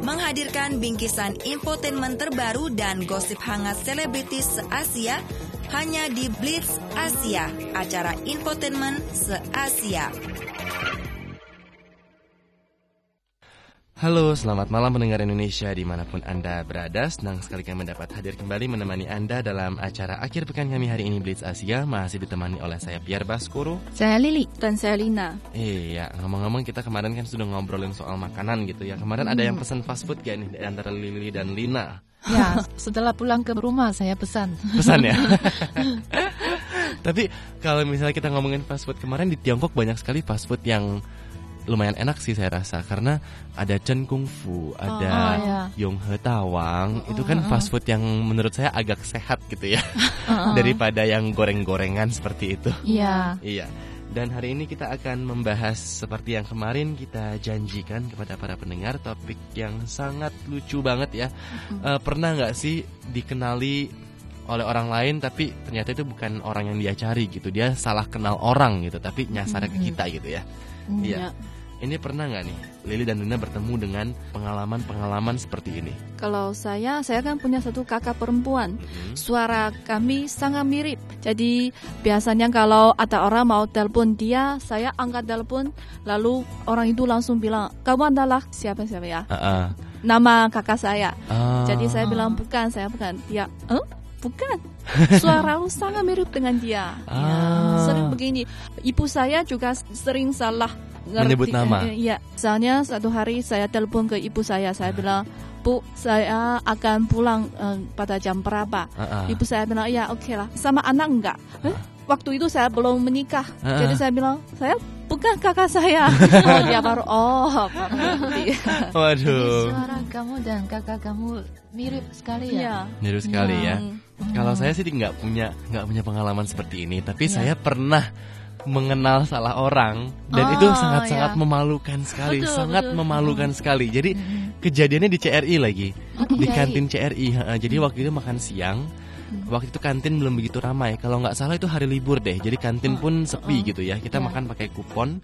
Menghadirkan bingkisan infotainment terbaru dan gosip hangat selebritis se-Asia hanya di Blitz Asia, acara infotainment se-Asia. Halo, selamat malam pendengar Indonesia di mana pun Anda berada. Senang sekali kami dapat hadir kembali menemani Anda dalam acara akhir pekan kami hari ini Blitz Asia. Masih ditemani oleh saya Pierre Baskoro. Saya Lili dan saya Lina. Iya, ngomong-ngomong kita kemarin kan sudah ngobrolin soal makanan gitu ya. Kemarin hmm. ada yang pesan fast food gak nih antara Lili dan Lina? Ya, setelah pulang ke rumah saya pesan. Pesan ya? Tapi kalau misalnya kita ngomongin fast food kemarin di Tiongkok banyak sekali fast food yang lumayan enak sih saya rasa karena ada Chen Kung Fu, ada oh, ya. Yong He Tawang, oh, itu kan fast food yang menurut saya agak sehat gitu ya daripada yang goreng-gorengan seperti itu. Iya. Iya. Dan hari ini kita akan membahas seperti yang kemarin kita janjikan kepada para pendengar topik yang sangat lucu banget ya. Uh, pernah nggak sih dikenali oleh orang lain tapi ternyata itu bukan orang yang dia cari gitu. Dia salah kenal orang gitu tapi nyasar ke kita gitu ya. Iya. Ini pernah nggak nih Lili dan Lina bertemu dengan pengalaman-pengalaman seperti ini? Kalau saya, saya kan punya satu kakak perempuan. Hmm. Suara kami sangat mirip. Jadi biasanya kalau ada orang mau telepon dia, saya angkat telepon, lalu orang itu langsung bilang, kamu adalah siapa siapa ya? Uh -uh. Nama kakak saya. Uh. Jadi saya bilang bukan, saya bukan. Dia, eh? Bukan. Suara lu sangat mirip dengan dia. Ya, ah. Ya, sering begini. Ibu saya juga sering salah ngerti, menyebut nama. Iya, misalnya satu hari saya telepon ke ibu saya, saya bilang, Bu, saya akan pulang uh, pada jam berapa? Uh -uh. Ibu saya bilang, ya oke okay lah. Sama anak enggak? Uh. Waktu itu saya belum menikah, uh -uh. jadi saya bilang, saya bukan kakak saya. oh dia baru, oh Waduh. suara kamu dan kakak kamu mirip sekali ya? ya. Mirip sekali ya. Hmm. Kalau saya sih nggak punya nggak punya pengalaman seperti ini, tapi ya. saya pernah mengenal salah orang dan oh, itu sangat-sangat ya. memalukan sekali, betul, sangat betul. memalukan sekali. Jadi hmm. kejadiannya di CRI lagi, oh, di kantin CRI. Jadi waktu itu makan siang, hmm. waktu itu kantin belum begitu ramai. Kalau nggak salah itu hari libur deh, jadi kantin oh, pun sepi oh, gitu ya. Kita yeah. makan pakai kupon.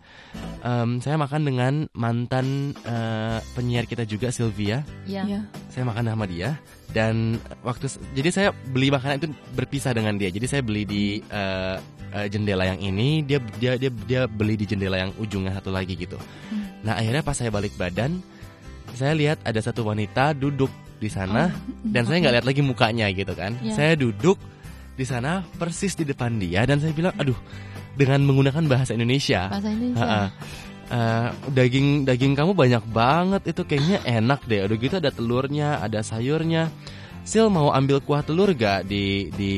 Um, saya makan dengan mantan uh, penyiar kita juga Sylvia. Yeah. Yeah. Saya makan sama dia dan waktu jadi saya beli makanan itu berpisah dengan dia. Jadi saya beli di uh, uh, jendela yang ini dia dia dia dia beli di jendela yang ujungnya satu lagi gitu. Hmm. Nah akhirnya pas saya balik badan, saya lihat ada satu wanita duduk di sana oh. dan saya nggak lihat lagi mukanya gitu kan. Yeah. Saya duduk di sana persis di depan dia dan saya bilang, aduh dengan menggunakan bahasa Indonesia. Bahasa Indonesia. Uh, daging daging kamu banyak banget itu kayaknya enak deh. Udah gitu ada telurnya, ada sayurnya. Sil mau ambil kuah telur gak di di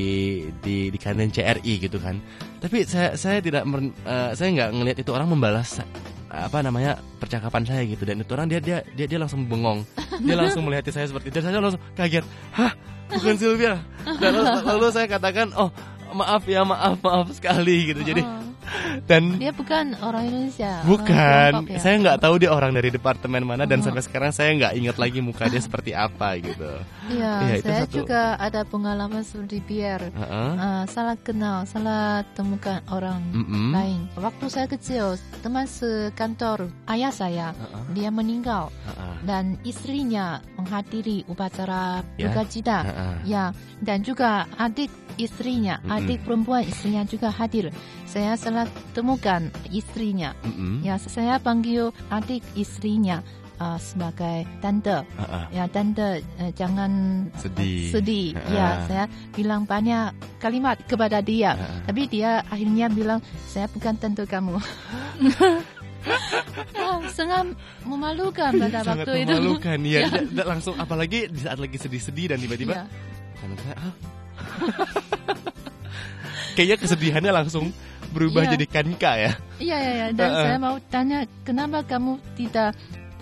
di di kantin CRI gitu kan tapi saya saya tidak uh, saya nggak ngelihat itu orang membalas apa namanya percakapan saya gitu. Dan itu orang dia dia dia, dia langsung bengong. Dia langsung melihat saya seperti itu. Saya langsung kaget. Hah? Bukan Sylvia. Dan lalu, lalu saya katakan oh maaf ya maaf maaf sekali gitu. Jadi oh. Dan dia bukan orang Indonesia. Bukan. Orang ya? Saya nggak tahu dia orang dari departemen mana dan oh. sampai sekarang saya nggak ingat lagi muka dia seperti apa gitu. Iya. Ya, saya satu. juga ada pengalaman seperti Pierre. Uh -uh. Uh, salah kenal, salah temukan orang mm -hmm. lain. Waktu saya kecil, teman sekantor ayah saya uh -uh. dia meninggal uh -uh. dan istrinya menghadiri upacara yeah. duka cita. Uh -uh. Ya, dan juga adik istrinya, mm -hmm. adik perempuan istrinya juga hadir. Saya salah temukan istrinya. Mm -hmm. Ya, saya panggil adik istrinya uh, sebagai tante. Uh -uh. Ya, tante uh, jangan sedih. sedih. Uh -uh. Ya, saya bilang banyak kalimat kepada dia. Uh -uh. Tapi dia akhirnya bilang saya bukan tante kamu. Wah, sangat memalukan pada sangat waktu memalukan, itu. Memalukan, ya. ya. Langsung apalagi di saat lagi sedih-sedih dan tiba-tiba ya. ah. Kayaknya kesedihannya langsung berubah yeah. jadi kanika ya. Iya iya iya dan uh-uh. saya mau tanya kenapa kamu tidak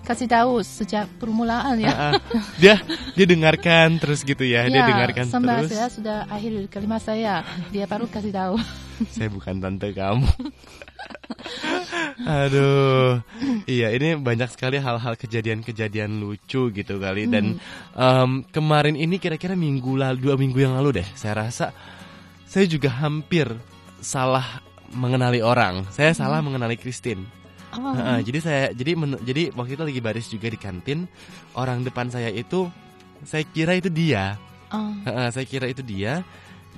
kasih tahu sejak permulaan ya. Uh-uh. Dia dia dengarkan terus gitu ya. dia iya, dengarkan sampai terus. saya sudah akhir kalimat saya dia baru kasih tahu. saya bukan tante kamu. Aduh, iya ini banyak sekali hal-hal kejadian-kejadian lucu gitu kali dan um, kemarin ini kira-kira minggu lalu dua minggu yang lalu deh, saya rasa saya juga hampir salah mengenali orang. Saya hmm. salah mengenali Christine. Oh. Uh, jadi saya jadi men, jadi waktu itu lagi baris juga di kantin orang depan saya itu saya kira itu dia. Oh. Uh, saya kira itu dia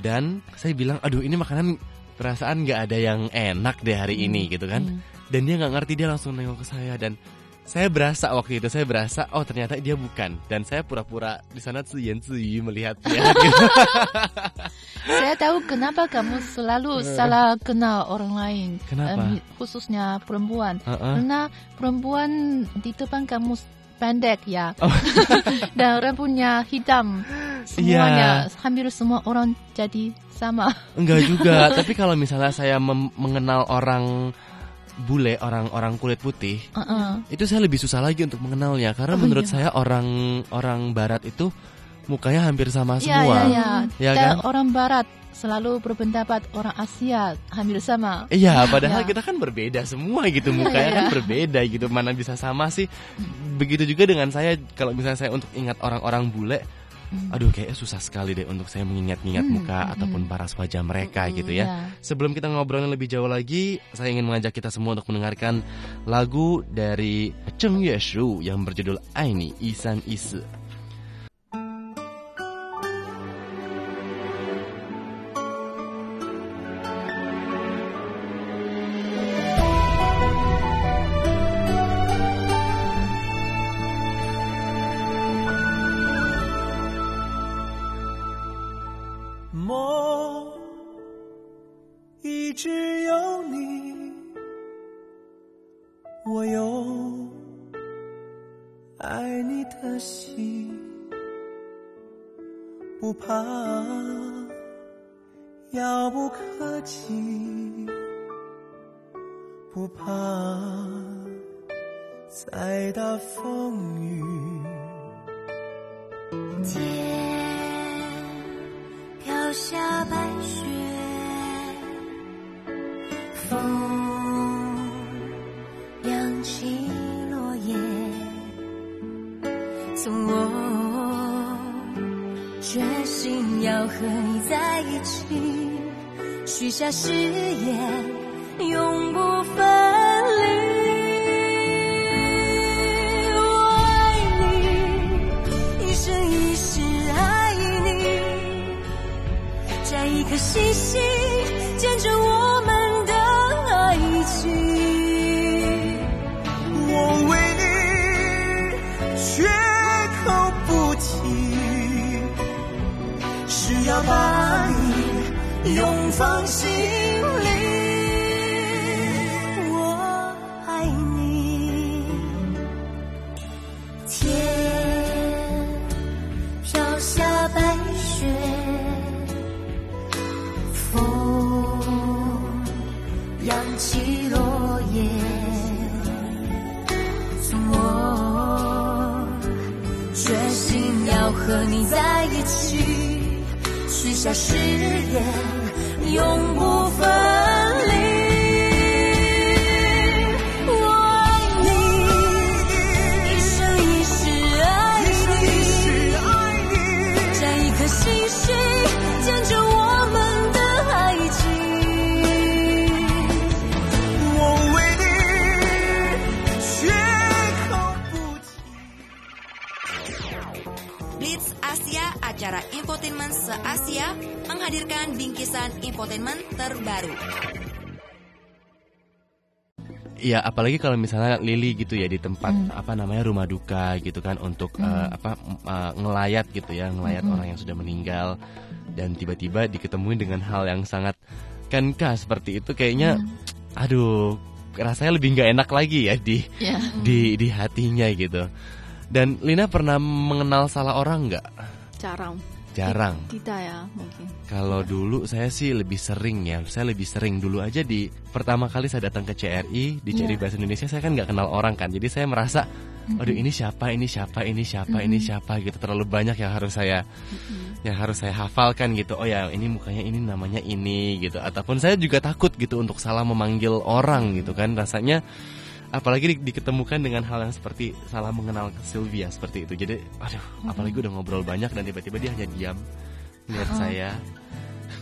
dan saya bilang aduh ini makanan perasaan nggak ada yang enak deh hari ini gitu kan. Hmm. Dan dia nggak ngerti dia langsung nengok ke saya dan saya berasa waktu itu saya berasa oh ternyata dia bukan dan saya pura-pura di sana ziyan ziyu melihatnya. Gitu. saya tahu kenapa kamu selalu salah kenal orang lain. Kenapa? Um, khususnya perempuan. Uh -uh. Karena perempuan di depan kamu pendek ya. Oh. Dan rambutnya hitam. Semuanya yeah. hampir semua orang jadi sama. Enggak juga, tapi kalau misalnya saya mengenal orang bule orang-orang kulit putih uh -uh. itu saya lebih susah lagi untuk mengenalnya karena oh, menurut iya. saya orang orang barat itu mukanya hampir sama ya, semua ya, ya. ya kan orang barat selalu berpendapat orang Asia hampir sama. Iya, padahal ya. kita kan berbeda semua gitu, mukanya kan berbeda gitu, mana bisa sama sih. Begitu juga dengan saya kalau misalnya saya untuk ingat orang-orang bule, Hmm. Aduh kayaknya susah sekali deh untuk saya mengingat-ingat hmm. muka hmm. ataupun paras wajah mereka hmm. gitu ya. Yeah. Sebelum kita ngobrolin lebih jauh lagi, saya ingin mengajak kita semua untuk mendengarkan lagu dari Cheng Shu yang berjudul Aini Isan Isi. 梦一直有你我有爱你的心不怕遥不可及不怕再大风雨。落下白雪风扬起落叶从我决心要和你在一起许下誓言永不分。Iya, apalagi kalau misalnya Lili gitu ya di tempat hmm. apa namanya rumah duka gitu kan untuk hmm. uh, apa uh, ngelayat gitu ya, ngelayat hmm. orang yang sudah meninggal dan tiba-tiba diketemui dengan hal yang sangat kankah seperti itu kayaknya hmm. aduh rasanya lebih nggak enak lagi ya di yeah. di di hatinya gitu. Dan Lina pernah mengenal salah orang nggak? Jarang jarang. Tidak ya mungkin. Kalau dulu saya sih lebih sering ya. Saya lebih sering dulu aja di pertama kali saya datang ke CRI di CRI yeah. Bahasa Indonesia saya kan nggak kenal orang kan. Jadi saya merasa, aduh ini siapa, ini siapa, ini siapa, mm -hmm. ini siapa gitu. Terlalu banyak yang harus saya mm -hmm. yang harus saya hafalkan gitu. Oh ya ini mukanya ini namanya ini gitu. Ataupun saya juga takut gitu untuk salah memanggil orang gitu kan. Rasanya apalagi di, diketemukan dengan hal yang seperti salah mengenal Sylvia seperti itu jadi aduh hmm. apalagi udah ngobrol banyak dan tiba-tiba dia hanya diam melihat oh. saya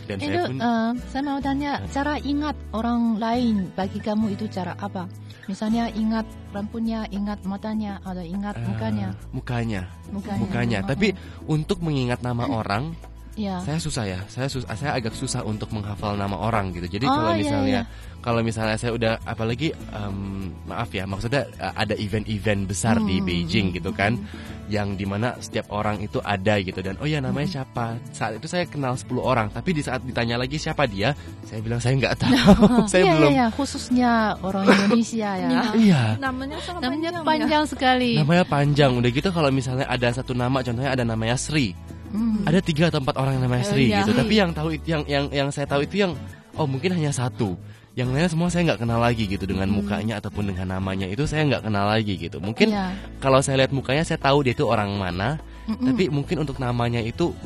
dan itu, saya pun uh, saya mau tanya uh, cara ingat orang lain bagi kamu itu cara apa Misalnya ingat rambutnya, ingat matanya, atau ingat uh, mukanya. Mukanya. Mukanya. Mukanya. Tapi untuk mengingat nama orang Ya. Saya susah ya. Saya sus saya agak susah untuk menghafal nama orang gitu. Jadi oh, kalau iya, misalnya iya, iya. kalau misalnya saya udah apalagi um, maaf ya, maksudnya ada event-event besar hmm. di Beijing gitu kan. Hmm. Yang di mana setiap orang itu ada gitu dan oh ya namanya hmm. siapa. Saat itu saya kenal 10 orang, tapi di saat ditanya lagi siapa dia, saya bilang saya nggak tahu. saya iya, belum. Iya, khususnya orang Indonesia ya. iya. Namanya namanya panjang, panjang ya. sekali. Namanya panjang. Udah gitu kalau misalnya ada satu nama contohnya ada namanya Sri. Hmm. Ada tiga atau empat orang yang namanya Sri uh, gitu. Tapi yang tahu yang yang yang saya tahu itu yang oh mungkin hanya satu. Yang lainnya semua saya nggak kenal lagi gitu dengan hmm. mukanya ataupun dengan namanya itu saya nggak kenal lagi gitu. Mungkin yeah. kalau saya lihat mukanya saya tahu dia itu orang mana. Mm -mm. Tapi mungkin untuk namanya itu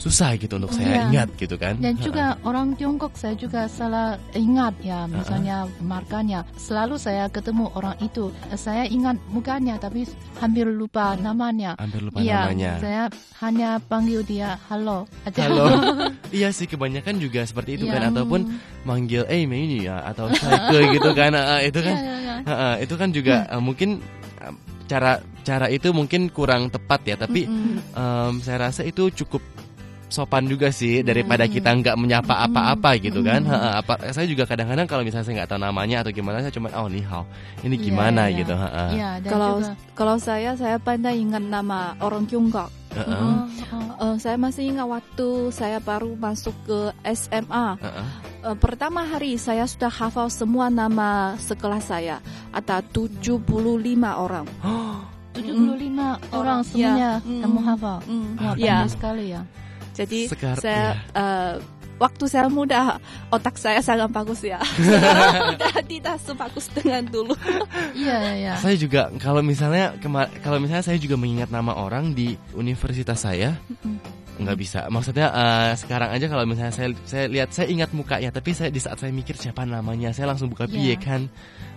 susah gitu untuk saya ya. ingat gitu kan. Dan juga orang Tiongkok saya juga salah ingat ya, misalnya uh-uh. markanya. Selalu saya ketemu orang itu, saya ingat mukanya tapi hampir lupa namanya. Hampir lupa ya, namanya. Saya hanya panggil dia halo aja. Halo. iya sih kebanyakan juga seperti itu ya. kan ataupun manggil eh ini ya atau saya gitu kan. Uh, itu kan. Ya, ya, ya. Uh, itu kan juga uh, mungkin cara cara itu mungkin kurang tepat ya tapi mm -hmm. um, saya rasa itu cukup sopan juga sih daripada hmm. kita nggak menyapa apa-apa gitu kan. Hmm. apa saya juga kadang-kadang kalau misalnya saya nggak tahu namanya atau gimana saya cuma oh nih hao ini iya, gimana yeah, gitu. Yeah. Yeah, kalau kalau saya saya pandai ingat nama orang Tiongkok. Uh -uh. Uh, uh, saya masih ingat waktu saya baru masuk ke SMA. Uh -uh. Uh, pertama hari saya sudah hafal semua nama sekelas saya. Ada 75 orang. 75 mm. orang semuanya ya. kamu hafal. Mm. Wah, ya. sekali ya. Jadi Sekar, saya ya. uh, waktu saya muda otak saya sangat bagus ya. Sekarang udah tidak sebagus dengan dulu. Iya iya. Saya juga kalau misalnya kalau misalnya saya juga mengingat nama orang di universitas saya. nggak bisa maksudnya uh, sekarang aja kalau misalnya saya saya lihat saya ingat mukanya tapi saya di saat saya mikir siapa namanya saya langsung buka yeah. kan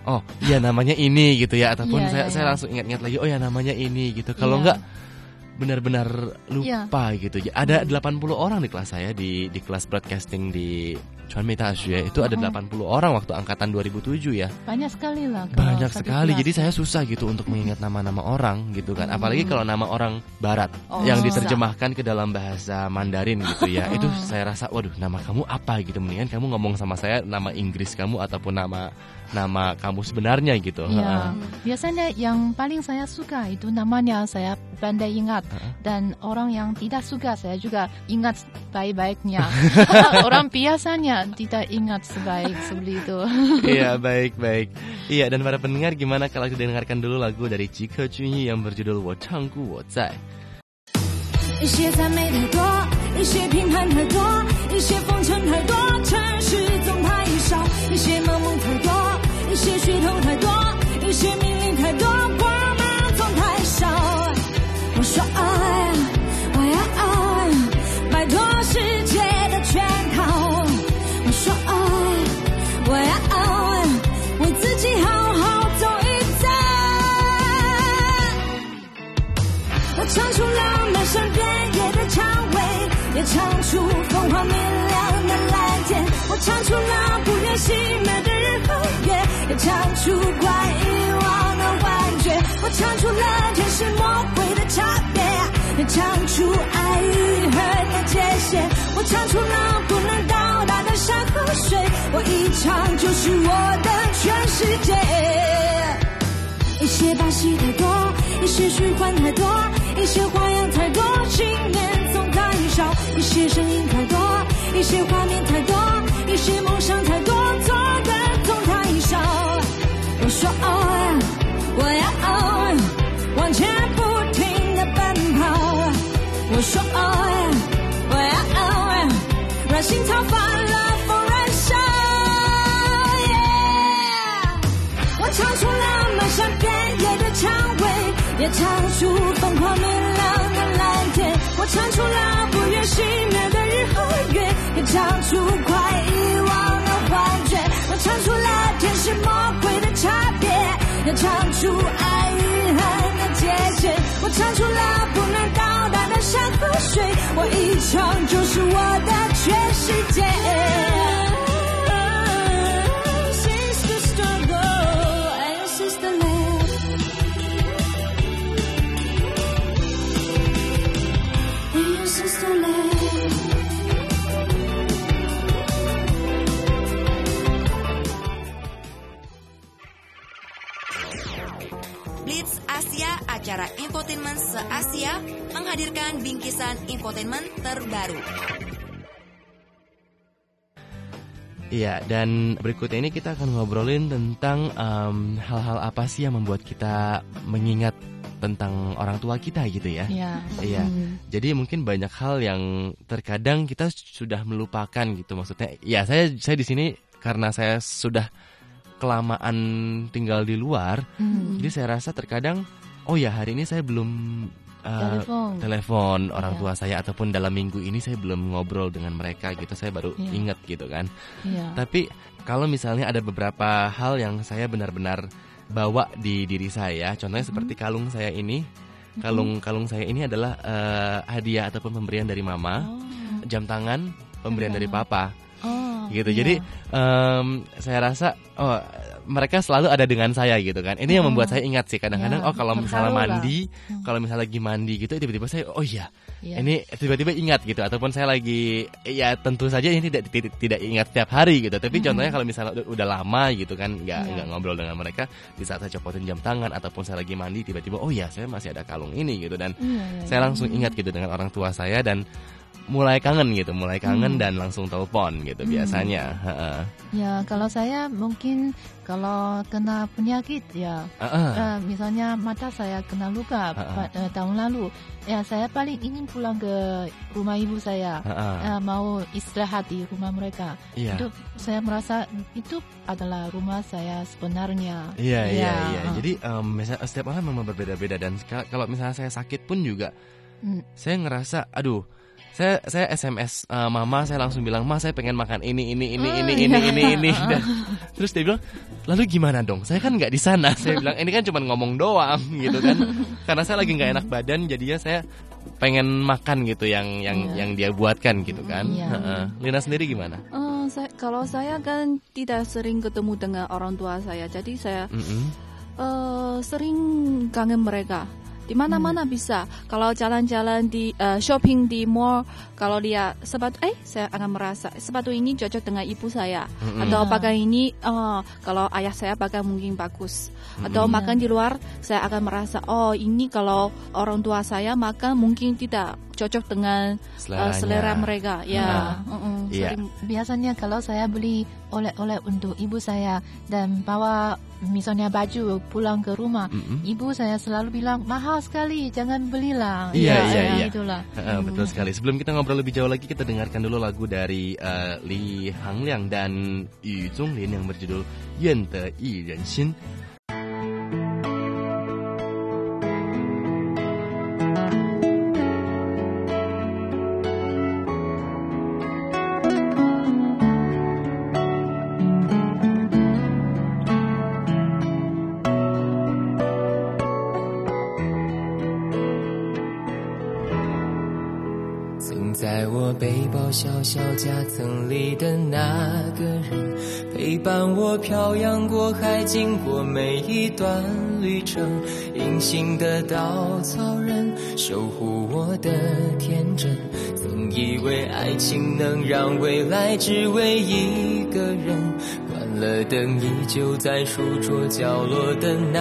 oh iya namanya ini gitu ya ataupun yeah, saya yeah, saya yeah. langsung ingat-ingat lagi oh ya namanya ini gitu kalau yeah. nggak benar-benar lupa ya. gitu. Ada 80 orang di kelas saya di di kelas broadcasting di Chuanmei Daxue itu ada 80 orang waktu angkatan 2007 ya. Banyak sekali lah. Banyak sekali. Kelas. Jadi saya susah gitu untuk mengingat nama-nama orang gitu kan. Apalagi kalau nama orang barat oh, yang diterjemahkan ke dalam bahasa Mandarin gitu ya. itu saya rasa waduh nama kamu apa gitu mendingan kamu ngomong sama saya nama Inggris kamu ataupun nama nama kamu sebenarnya gitu. Ya, biasanya yang paling saya suka itu namanya saya pandai ingat dan orang yang tidak suka saya juga ingat baik-baiknya. orang biasanya tidak ingat sebaik seperti itu. Iya baik baik. Iya dan para pendengar gimana kalau kita dengarkan dulu lagu dari Jike Junyi yang berjudul 我唱故我在。一些赞美太多，一些评判太多，一些风尘太多， 了不愿熄灭的日和月。也唱出关遗忘的幻觉，我唱出了天使魔鬼的差别，也唱出爱与恨的界限，我唱出了不能到达的山和水，我一唱就是我的全世界。一些把戏太多，一些虚幻太多，一些花样太多，信念总太少，一些声音太多，一些画面太多，一些梦想说爱，我要往前不停的奔跑。我说爱，我要让心草发了疯燃烧。我唱出了漫山遍野的蔷薇，也唱出疯狂明亮的蓝天。我唱出了不愿熄灭的日和月，也唱出快遗忘的幻觉。我唱出了天使魔鬼。唱出爱与恨的界限，我唱出了不能到达的山和水，我一唱就是我的全世界。Terbaru. Iya, dan berikutnya ini kita akan ngobrolin tentang hal-hal um, apa sih yang membuat kita mengingat tentang orang tua kita gitu ya. Iya. Iya. Hmm. Jadi mungkin banyak hal yang terkadang kita sudah melupakan gitu maksudnya. Ya, saya saya di sini karena saya sudah kelamaan tinggal di luar. Hmm. Jadi saya rasa terkadang oh ya hari ini saya belum uh, telepon. telepon orang yeah. tua saya ataupun dalam minggu ini saya belum ngobrol dengan mereka gitu saya baru yeah. ingat gitu kan yeah. tapi kalau misalnya ada beberapa hal yang saya benar-benar bawa di diri saya contohnya mm -hmm. seperti kalung saya ini kalung kalung saya ini adalah uh, hadiah ataupun pemberian dari mama oh. jam tangan pemberian dari papa gitu yeah. jadi um, saya rasa oh mereka selalu ada dengan saya gitu kan. Ini yang membuat saya ingat sih kadang-kadang ya, oh kalau misalnya mandi, hmm. kalau misalnya lagi mandi gitu tiba-tiba saya oh iya. Ya. Ini tiba-tiba ingat gitu ataupun saya lagi ya tentu saja ini tidak tidak, tidak ingat tiap hari gitu. Tapi hmm. contohnya kalau misalnya udah, udah lama gitu kan nggak ya. nggak ngobrol dengan mereka di saat saya copotin jam tangan ataupun saya lagi mandi tiba-tiba oh ya saya masih ada kalung ini gitu dan ya, ya, saya langsung ingat gitu dengan orang tua saya dan mulai kangen gitu, mulai kangen hmm. dan langsung telepon gitu hmm. biasanya. Ya kalau saya mungkin kalau kena penyakit ya, uh -uh. Uh, misalnya mata saya kena luka uh -uh. Uh, tahun lalu, ya saya paling ingin pulang ke rumah ibu saya, uh -uh. Uh, mau istirahat di rumah mereka. Yeah. Itu saya merasa itu adalah rumah saya sebenarnya. Iya iya iya. iya. Uh. Jadi um, misalnya setiap orang memang berbeda-beda dan kalau misalnya saya sakit pun juga, hmm. saya ngerasa, aduh saya saya SMS uh, mama saya langsung bilang ma saya pengen makan ini ini ini oh, ini iya. ini ini ini dan terus dia bilang lalu gimana dong saya kan nggak di sana saya bilang ini kan cuma ngomong doang gitu kan karena saya lagi nggak enak badan jadinya saya pengen makan gitu yang yang yeah. yang dia buatkan gitu kan yeah. Lina sendiri gimana? Uh, saya, kalau saya kan tidak sering ketemu dengan orang tua saya jadi saya mm -hmm. uh, sering kangen mereka di mana-mana hmm. bisa. Kalau jalan-jalan di uh, shopping di mall, kalau dia sepatu, eh saya akan merasa sepatu ini cocok dengan ibu saya. Hmm. Atau pakai ini, uh, kalau ayah saya pakai mungkin bagus. Atau hmm. makan di luar, saya akan merasa oh ini kalau orang tua saya makan mungkin tidak cocok dengan uh, selera mereka ya uh, uh, yeah. biasanya kalau saya beli oleh-oleh untuk ibu saya dan bawa misalnya baju pulang ke rumah mm -hmm. ibu saya selalu bilang mahal sekali jangan belilah iya ya, iya ya, iya itulah uh, betul sekali sebelum kita ngobrol lebih jauh lagi kita dengarkan dulu lagu dari uh, Li Hangliang dan Yu Zhonglin yang berjudul Yuan De Yi Ren Xin 段旅程。隐形的稻草人，守护我的天真。曾以为爱情能让未来只为一个人，关了灯依旧在书桌角落的那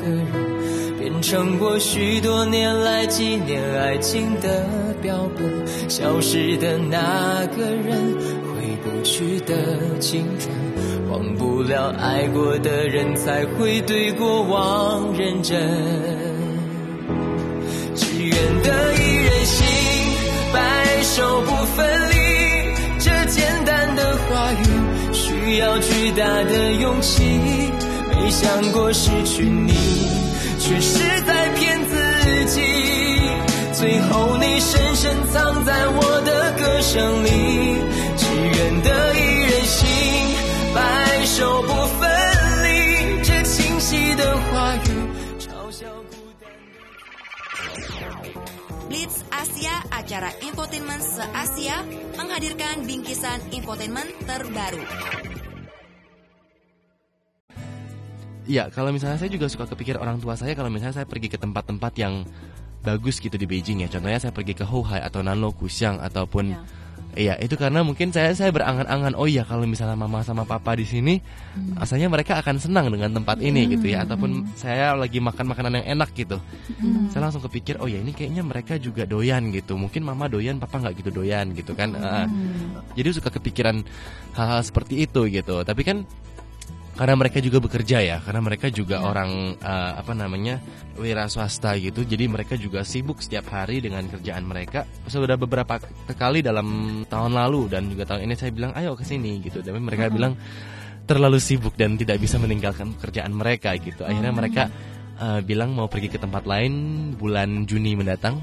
个人，变成我许多年来纪念爱情的。标本，消失的那个人，回不去的青春，忘不了爱过的人，才会对过往认真。只愿得一人心，白首不分离。这简单的话语，需要巨大的勇气。没想过失去你，却是在骗自己。最后，你深深藏在我的歌声里，只愿得一人心，白 Blitz Asia, acara infotainment se-Asia, menghadirkan bingkisan infotainment terbaru. Ya, kalau misalnya saya juga suka kepikir orang tua saya kalau misalnya saya pergi ke tempat-tempat yang bagus gitu di Beijing ya. Contohnya saya pergi ke Hohai atau Nanlo Kuxiang ataupun ya. Iya, itu karena mungkin saya saya berangan-angan oh iya kalau misalnya mama sama papa di sini hmm. asalnya mereka akan senang dengan tempat ini hmm. gitu ya ataupun hmm. saya lagi makan makanan yang enak gitu. Hmm. Saya langsung kepikir oh ya ini kayaknya mereka juga doyan gitu. Mungkin mama doyan, papa nggak gitu doyan gitu kan. Hmm. Uh, jadi suka kepikiran hal-hal seperti itu gitu. Tapi kan karena mereka juga bekerja ya karena mereka juga hmm. orang uh, apa namanya wira swasta gitu jadi mereka juga sibuk setiap hari dengan kerjaan mereka sudah beberapa kali dalam tahun lalu dan juga tahun ini saya bilang ayo ke sini gitu tapi mereka hmm. bilang terlalu sibuk dan tidak bisa meninggalkan kerjaan mereka gitu akhirnya hmm. mereka uh, bilang mau pergi ke tempat lain bulan Juni mendatang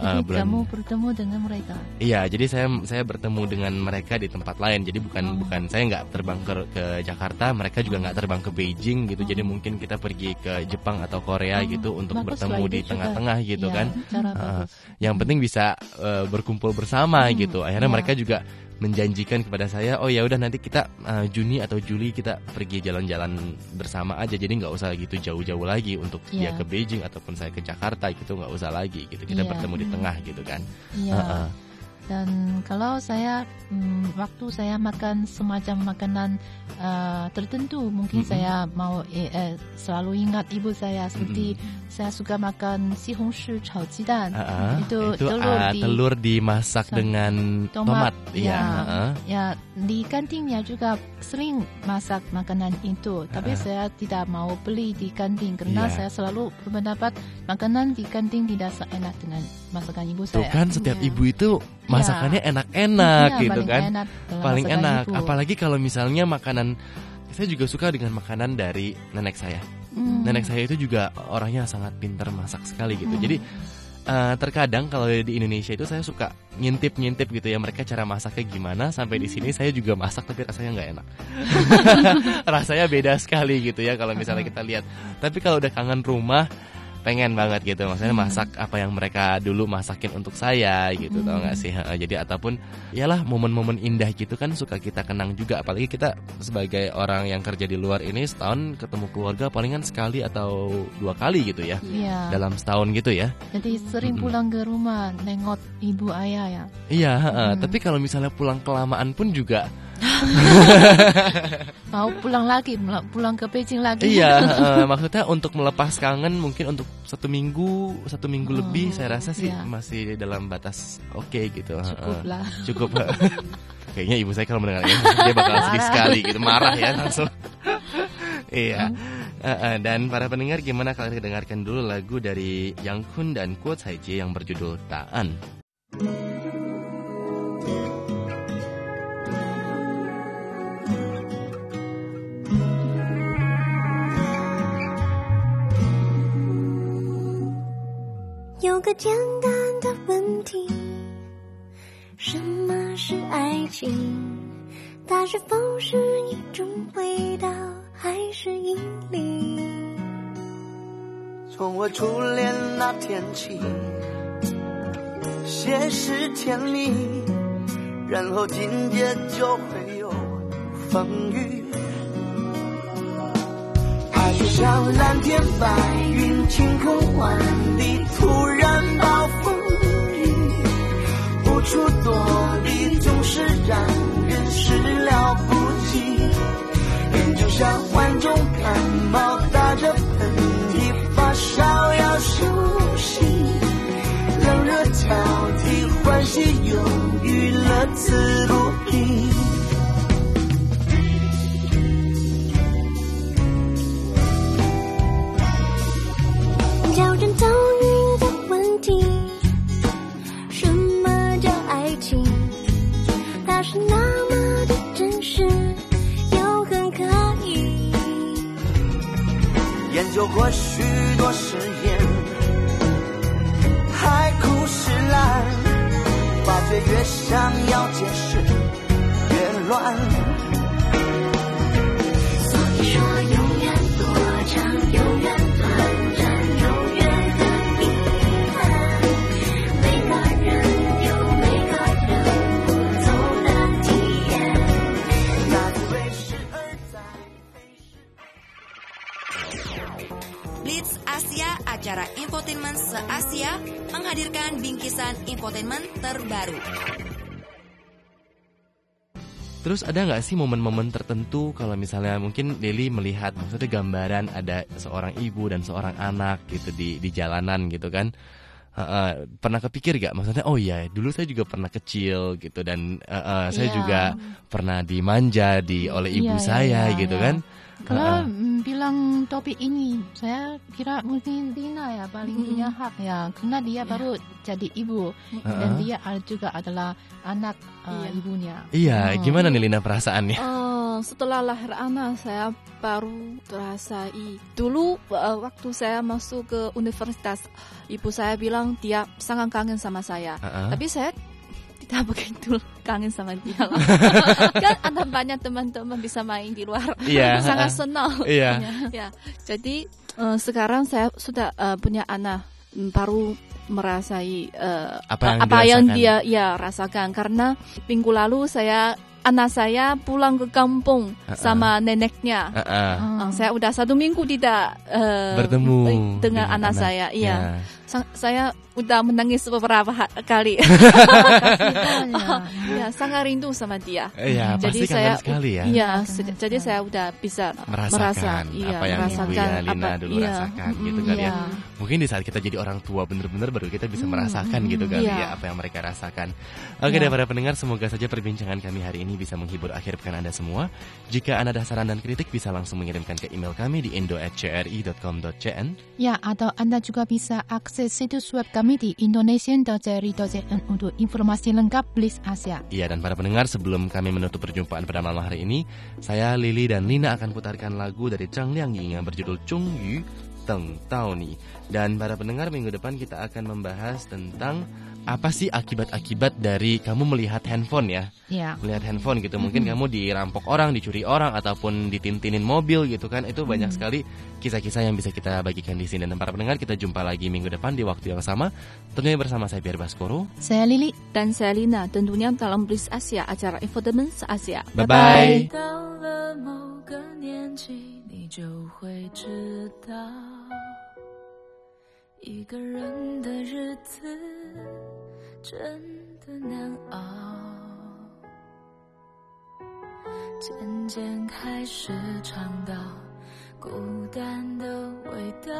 uh, bulan kamu bertemu dengan mereka? Iya jadi saya saya bertemu dengan mereka di tempat lain. Jadi bukan oh. bukan saya nggak terbang ke, ke Jakarta mereka juga nggak terbang ke Beijing gitu. Oh. jadi mungkin kita pergi ke Jepang atau Korea oh. gitu untuk bagus bertemu di tengah-tengah gitu ya, kan. uh, yang penting bisa uh, berkumpul bersama hmm, gitu. Akhirnya ya. mereka juga menjanjikan kepada saya oh ya udah nanti kita uh, Juni atau Juli kita pergi jalan-jalan bersama aja jadi nggak usah gitu jauh-jauh lagi untuk yeah. dia iya. ke Beijing ataupun saya ke Jakarta gitu nggak usah lagi gitu kita yeah. bertemu di hmm. tengah gitu kan iya. yeah. uh -uh. dan kalau saya um, waktu saya makan semacam makanan uh, tertentu mungkin mm -hmm. saya mau eh, eh, selalu ingat ibu saya seperti mm -hmm saya suka makan si hongsu 炒鸡蛋 uh, ah, ah. itu, itu ah, telur, uh, di, telur dimasak dengan tomat, tomat. ya. Ya, ya di kantinnya juga sering masak makanan itu. Tapi uh, saya tidak mau beli di kantin karena yeah. saya selalu berpendapat makanan di kantin tidak seenak dengan masakan ibu saya. tuh kan setiap yeah. ibu itu ya. masakannya enak-enak yeah. gitu paling kan. enak paling enak. ibu. apalagi kalau misalnya makanan saya juga suka dengan makanan dari nenek saya. Hmm. Nenek saya itu juga orangnya sangat pintar masak sekali gitu. Hmm. Jadi uh, terkadang kalau di Indonesia itu saya suka ngintip-ngintip gitu ya mereka cara masaknya gimana sampai di sini saya juga masak tapi rasanya nggak enak rasanya beda sekali gitu ya kalau misalnya hmm. kita lihat tapi kalau udah kangen rumah pengen banget gitu maksudnya hmm. masak apa yang mereka dulu masakin untuk saya gitu hmm. tau gak sih jadi ataupun yalah momen-momen indah gitu kan suka kita kenang juga apalagi kita sebagai orang yang kerja di luar ini setahun ketemu keluarga palingan sekali atau dua kali gitu ya yeah. dalam setahun gitu ya jadi sering hmm. pulang ke rumah nengok ibu ayah ya iya hmm. tapi kalau misalnya pulang kelamaan pun juga Mau pulang lagi, pulang ke Beijing lagi. Iya, uh, maksudnya untuk melepas kangen mungkin untuk satu minggu, satu minggu oh, lebih saya rasa sih iya. masih dalam batas oke okay, gitu. Cukup lah. Cukup. Kayaknya ibu saya kalau mendengar dia bakal sedih sekali gitu, marah ya langsung. iya. Uh, uh, dan para pendengar gimana kalau kita dengarkan dulu lagu dari Yang Kun dan Kuo Tsai Jie yang berjudul Taan. 个简单的问题。什么是爱情？它是否是一种味道还是引力？从我初恋那天起先是甜蜜然后紧接就会有风雨。爱就像蓝天白云晴空万里突然暴风雨无处躲避总是让人始料不及。人就像患重感冒打着喷嚏发烧要休息冷热交替欢喜犹豫乐此不就过许多誓言，海枯石烂，发觉越想要解释越乱。acara infotainment se-Asia menghadirkan bingkisan infotainment terbaru. Terus ada nggak sih momen-momen tertentu kalau misalnya mungkin Deli melihat maksudnya gambaran ada seorang ibu dan seorang anak gitu di di jalanan gitu kan? Uh, uh, pernah kepikir gak maksudnya oh iya dulu saya juga pernah kecil gitu dan uh, uh, saya yeah. juga pernah dimanja di oleh ibu yeah, saya yeah, gitu yeah. kan? Kalau uh, bilang topik ini, saya kira mungkin Dina ya paling hmm. punya hak ya, karena dia yeah. baru jadi ibu uh, dan dia juga adalah anak uh, yeah. ibunya. Iya, oh. gimana nih Lina perasaannya? Uh, setelah lahir anak, saya baru terasa dulu uh, waktu saya masuk ke universitas, ibu saya bilang dia sangat kangen sama saya, uh -uh. tapi saya tidak begitu kangen sama dia lah. kan ada banyak teman-teman bisa main di luar. Iya. Sangat senang. Iya. ya. Jadi uh, sekarang saya sudah uh, punya anak mm, baru merasai uh, apa yang, apa yang dia ya rasakan karena minggu lalu saya anak saya pulang ke kampung uh -uh. sama neneknya. Uh -uh. Uh, saya udah satu minggu tidak uh, bertemu dengan, dengan anak, anak saya. Iya. Yeah. Saya udah menangis beberapa kali. oh, ya, sangat rindu sama dia. Iya, jadi pasti saya sekali ya. Iya, jadi saya udah bisa merasakan merasa, iya, apa yang merasakan Ibu ya, Lina apa, dulu iya, rasakan gitu kali ya. iya. ya. Mungkin di saat kita jadi orang tua bener-bener baru kita bisa merasakan mm, gitu kali iya. ya apa yang mereka rasakan. Oke, iya. para pendengar semoga saja perbincangan kami hari ini bisa menghibur akhir pekan Anda semua. Jika Anda ada saran dan kritik bisa langsung mengirimkan ke email kami di indo@cri.com.cn. Ya, atau Anda juga bisa akses situs web kami di indonesian.cri.cn untuk informasi lengkap Bliss Asia. Iya, dan para pendengar sebelum kami menutup perjumpaan pada malam hari ini, saya Lili dan Lina akan putarkan lagu dari Chang Liang Ying yang berjudul Chung Yu Teng Tao Ni. Dan para pendengar minggu depan kita akan membahas tentang apa sih akibat-akibat dari kamu melihat handphone ya? Yeah. Melihat handphone gitu. Mungkin mm -hmm. kamu dirampok orang, dicuri orang ataupun ditintinin mobil gitu kan. Itu banyak mm. sekali kisah-kisah yang bisa kita bagikan di sini. Dan para pendengar kita jumpa lagi minggu depan di waktu yang sama. Tentunya bersama saya Pierre Baskoro. Saya Lili dan saya Lina. Tentunya dalam Bliss Asia acara Infotainment Asia. Bye bye. bye. 一个人的日子 真的难熬，渐渐开始尝到孤单的味道，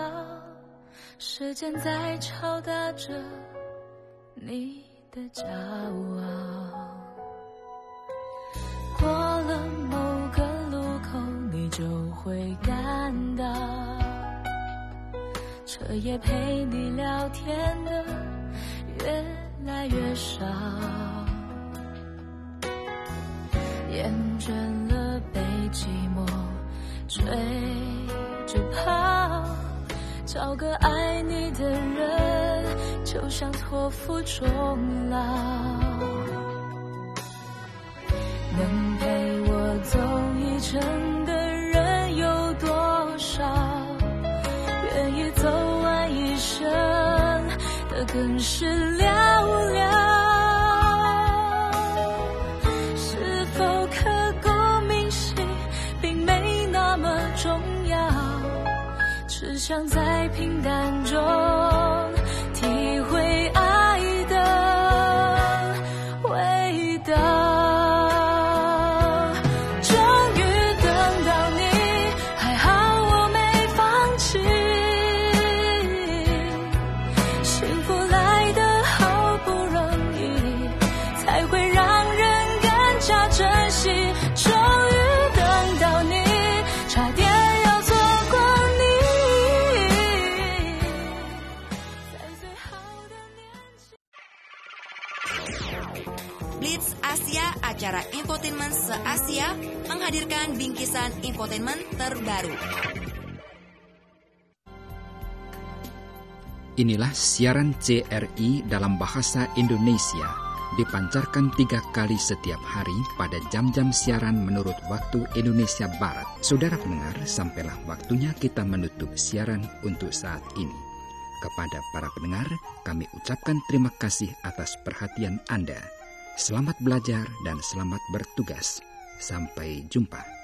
时间在敲打着你的骄傲。过了某个路口，你就会感到。彻夜陪你聊天的月越来越少，厌倦了被寂寞追着跑，找个爱你的人，就像托付终老，能陪我走一程的人有多少？愿意走完一生的更是寥 yo. Bingkisan infotainment terbaru. Inilah siaran CRI dalam bahasa Indonesia dipancarkan tiga kali setiap hari pada jam-jam siaran menurut waktu Indonesia Barat. Saudara pendengar, sampailah waktunya kita menutup siaran untuk saat ini. Kepada para pendengar, kami ucapkan terima kasih atas perhatian Anda. Selamat belajar dan selamat bertugas. Sampai jumpa.